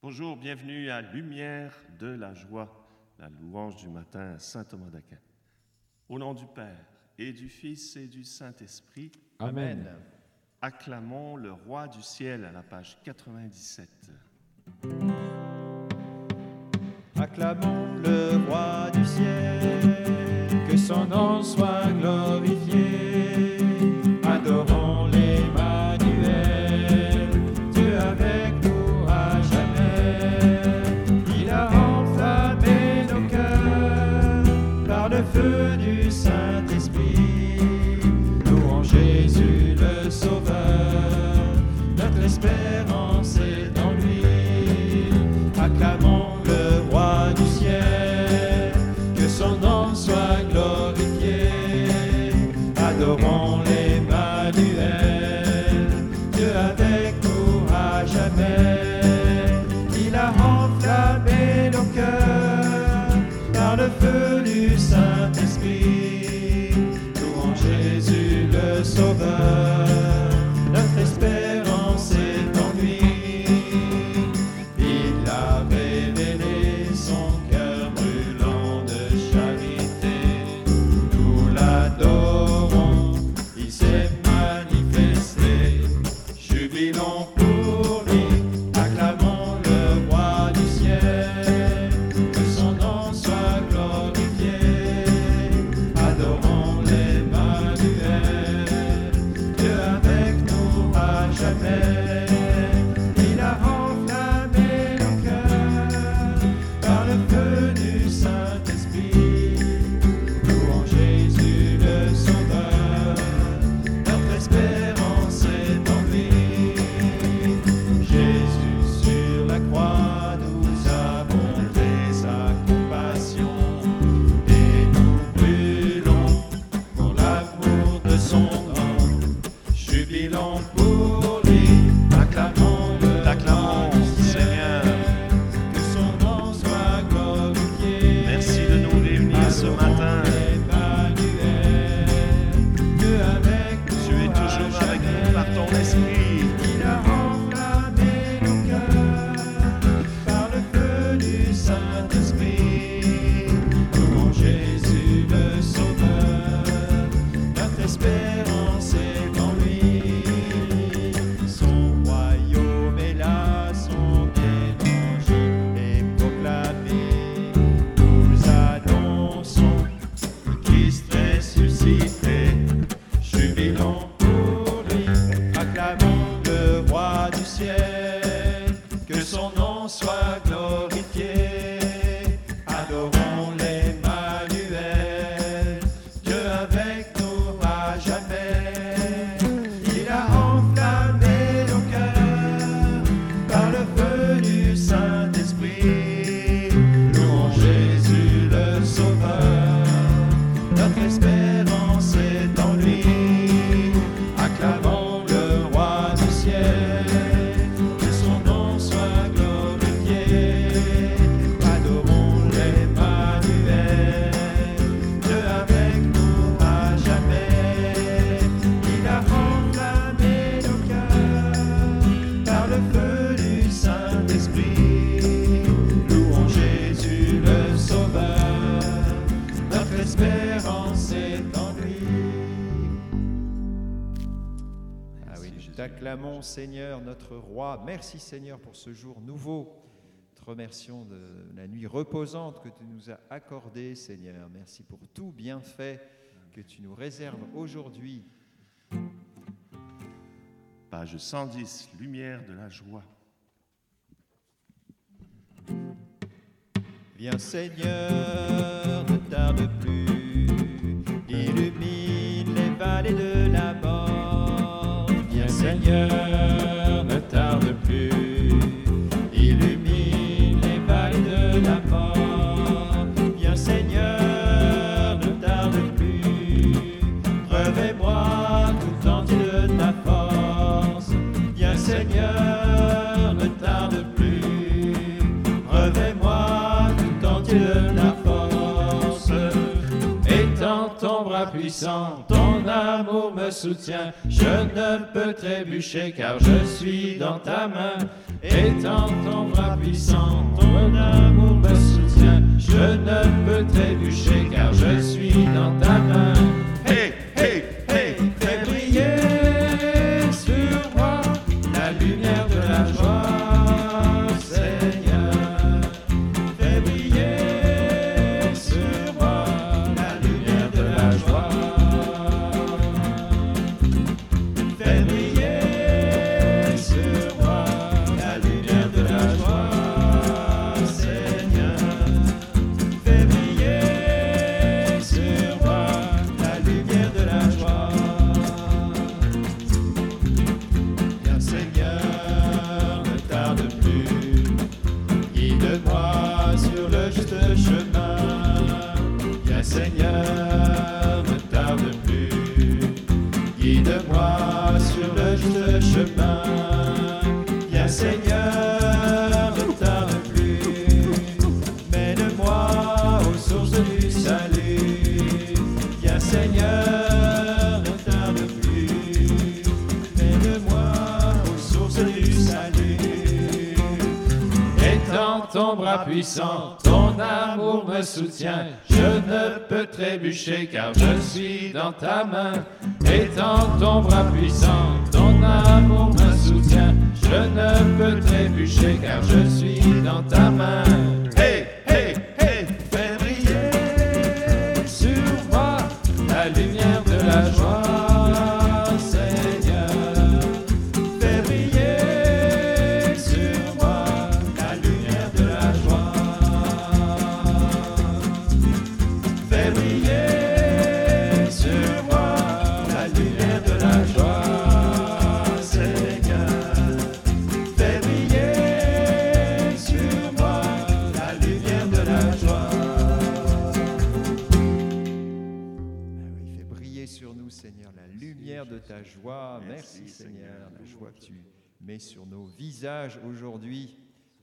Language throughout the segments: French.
Bonjour, bienvenue à Lumière de la joie, la louange du matin à Saint Thomas d'Aquin. Au nom du Père et du Fils et du Saint-Esprit. Amen. Acclamons le roi du ciel à la page 97. Acclamons le roi du ciel, que son nom soit glorifié. you, son. t'acclamons Seigneur notre roi. Merci Seigneur pour ce jour nouveau. Te remercions de la nuit reposante que tu nous as accordée Seigneur. Merci pour tout bienfait que tu nous réserves aujourd'hui. Page 110, Lumière de la joie. Viens Seigneur, ne tarde plus. Ton amour me soutient. Je ne peux trébucher car je suis dans ta main. Étant ton bras puissant, ton amour me soutient. Je ne peux trébucher car je suis dans ta main. Bras puissant, ton amour me soutient. Je ne peux trébucher car je suis dans ta main. Étant ton bras puissant, ton amour me soutient. Je ne peux trébucher car je suis dans ta main. Lumière de ta joie. Merci, Merci, Seigneur, la joie que tu mets sur nos visages aujourd'hui.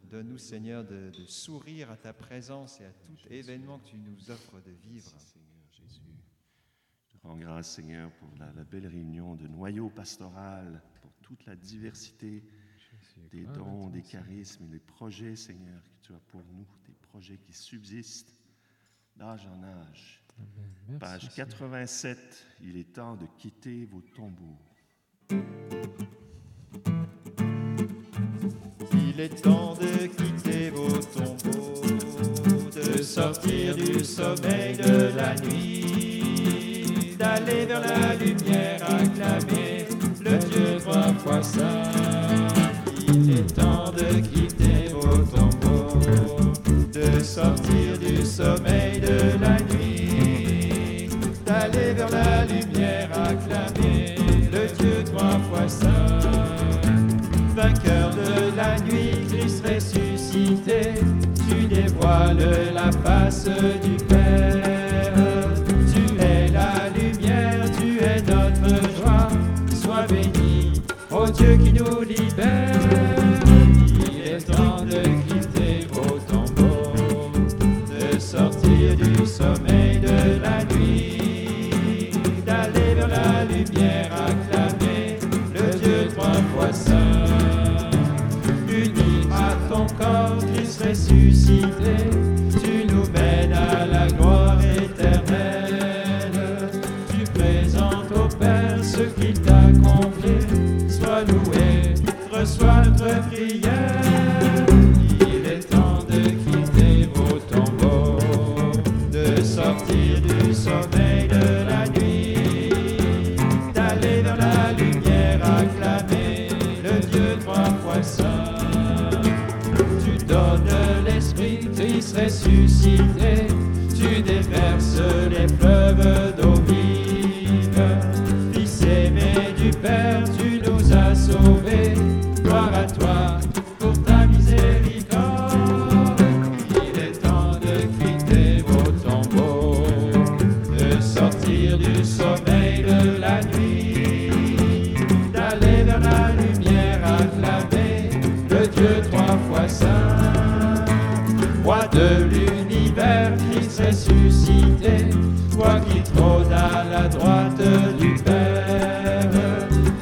Donne-nous, Seigneur, de, de sourire à ta présence et à tout événement que tu nous offres de vivre. Seigneur Jésus. Je te rends grâce, Seigneur, pour la, la belle réunion de noyau pastoral, pour toute la diversité des dons, des charismes et des projets, Seigneur, que tu as pour nous, des projets qui subsistent d'âge en âge. Page 87, il est temps de quitter vos tombeaux. Il est temps de quitter vos tombeaux, de sortir du sommeil de la nuit, d'aller vers la lumière, acclamer le Dieu trois fois saint. Il est temps de quitter vos tombeaux, de sortir du sommeil de la nuit, acclamer le Dieu trois fois saint. Vainqueur de la nuit, Christ ressuscité, tu dévoiles la face du Christ ressuscité, ressuscité, toi qui trône à la droite du Père.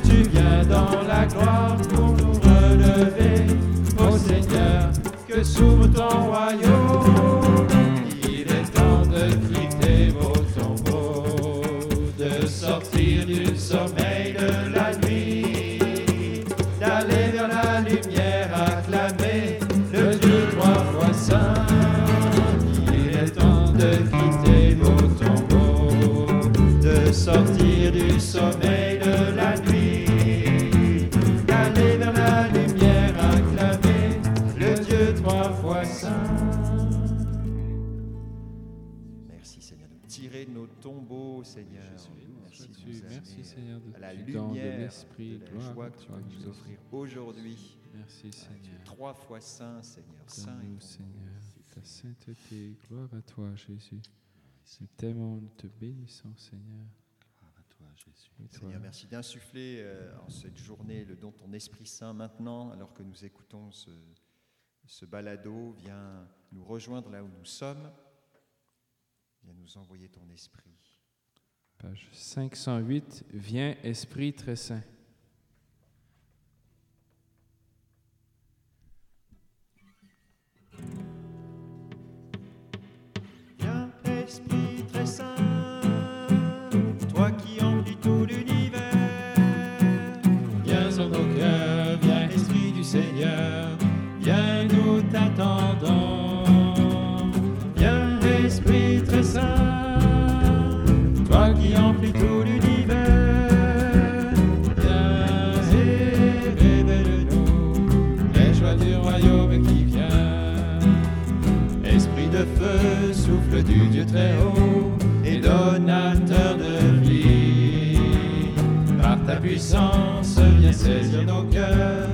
Tu viens dans la gloire pour nous relever, ô Seigneur, que s'ouvre ton royaume. De sortir du sommeil de la nuit, d'aller vers la lumière, acclamer le Dieu trois fois saint. Merci Seigneur de nous tirer de nos tombeaux, Seigneur. Merci nous Merci Seigneur de à la don de lumière l'Esprit. de la Gloire joie que tu vas nous offrir aujourd'hui. Merci es Seigneur. trois fois saint, Seigneur. Saint nom. Seigneur, ta sainteté. Gloire à toi, Jésus. Nous t'aimons, nous te bénissons, Seigneur. Gloire à toi, Jésus. Et toi, Seigneur, merci d'insuffler euh, en cette journée le don de ton Esprit Saint maintenant, alors que nous écoutons ce, ce balado. Viens nous rejoindre là où nous sommes. Viens nous envoyer ton Esprit. Page 508. Viens, Esprit très saint. Viens, Viens, nous t'attendons. Viens, Esprit très saint, toi qui emplis tout l'univers. Viens et révèle-nous les joies du royaume qui vient. Esprit de feu, souffle du Dieu très haut et donateur de vie. Par ta puissance, viens saisir nos cœurs,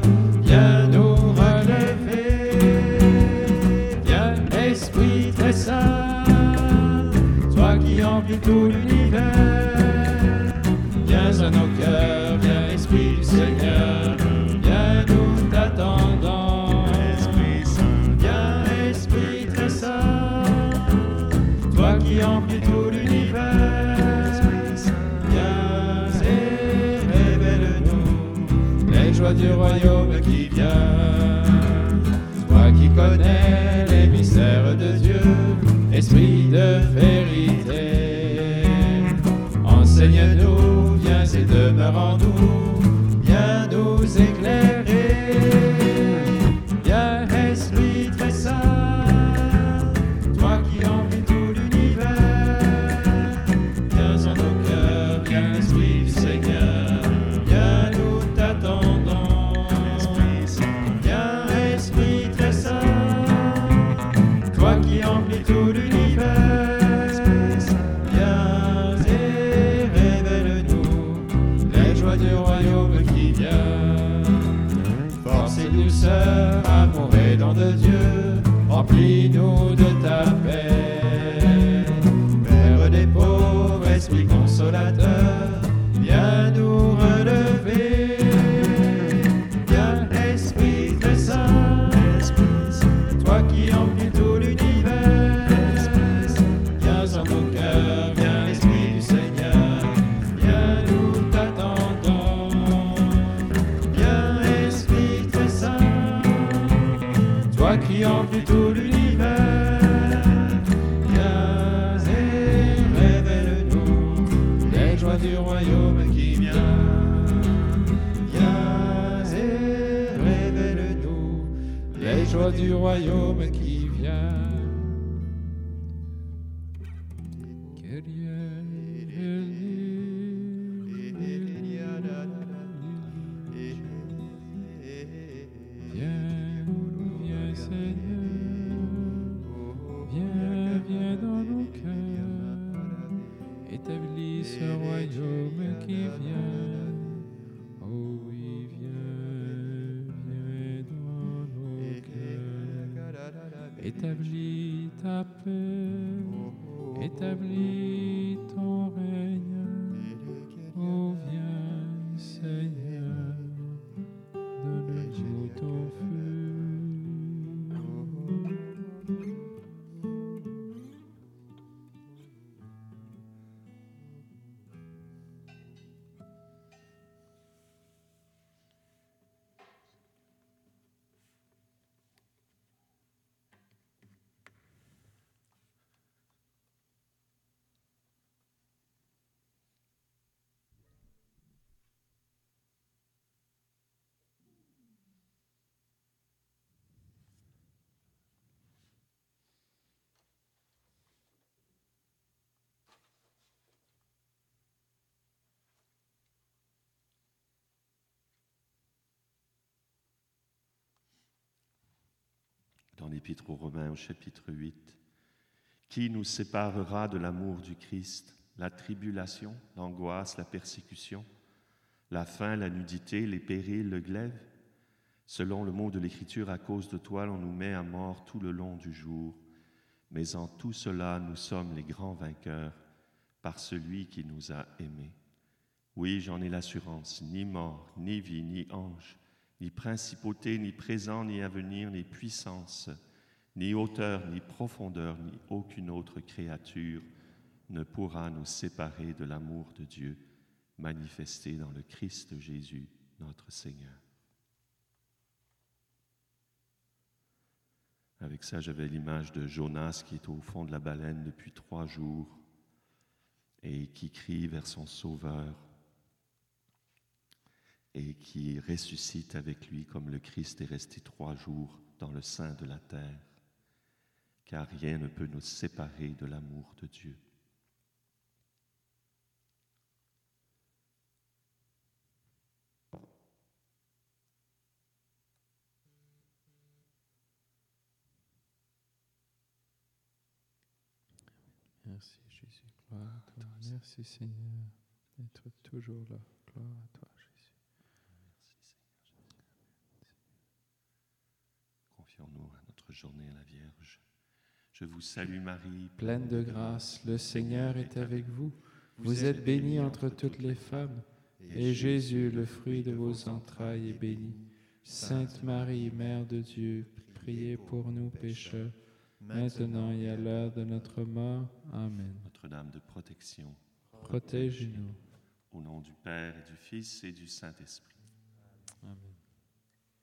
tout l'univers. Viens à nos cœurs, viens, Esprit du Seigneur, viens nous t'attendons. Esprit Saint, Viens, Esprit très saint, toi qui emplis tout l'univers. Viens et révèle-nous les joies du royaume qui vient. Toi qui connais les mystères de Dieu, Esprit de vérité. Du royaume l'Épître aux Romains au chapitre 8. Qui nous séparera de l'amour du Christ La tribulation, l'angoisse, la persécution, la faim, la nudité, les périls, le glaive Selon le mot de l'Écriture, à cause de toi, on nous met à mort tout le long du jour. Mais en tout cela, nous sommes les grands vainqueurs par celui qui nous a aimés. Oui, j'en ai l'assurance, ni mort, ni vie, ni ange, ni principauté, ni présent, ni avenir, ni puissance, ni hauteur, ni profondeur, ni aucune autre créature ne pourra nous séparer de l'amour de Dieu manifesté dans le Christ Jésus, notre Seigneur. Avec ça, j'avais l'image de Jonas qui est au fond de la baleine depuis trois jours et qui crie vers son Sauveur et qui ressuscite avec lui comme le Christ est resté trois jours dans le sein de la terre, car rien ne peut nous séparer de l'amour de Dieu. Merci Jésus, gloire à toi. Merci Seigneur d'être toujours là. Gloire à toi Jésus. Confions-nous à notre journée à la Vierge. Je vous salue Marie, pleine de grâce, le Seigneur est avec vous. Vous êtes bénie entre toutes les femmes, et Jésus, le fruit de vos entrailles, est béni. Sainte Marie, Mère de Dieu, priez pour nous pécheurs maintenant et à l'heure de notre mort. Amen. Notre-Dame de protection, protège-nous. Au nom du Père et du Fils et du Saint-Esprit. Amen.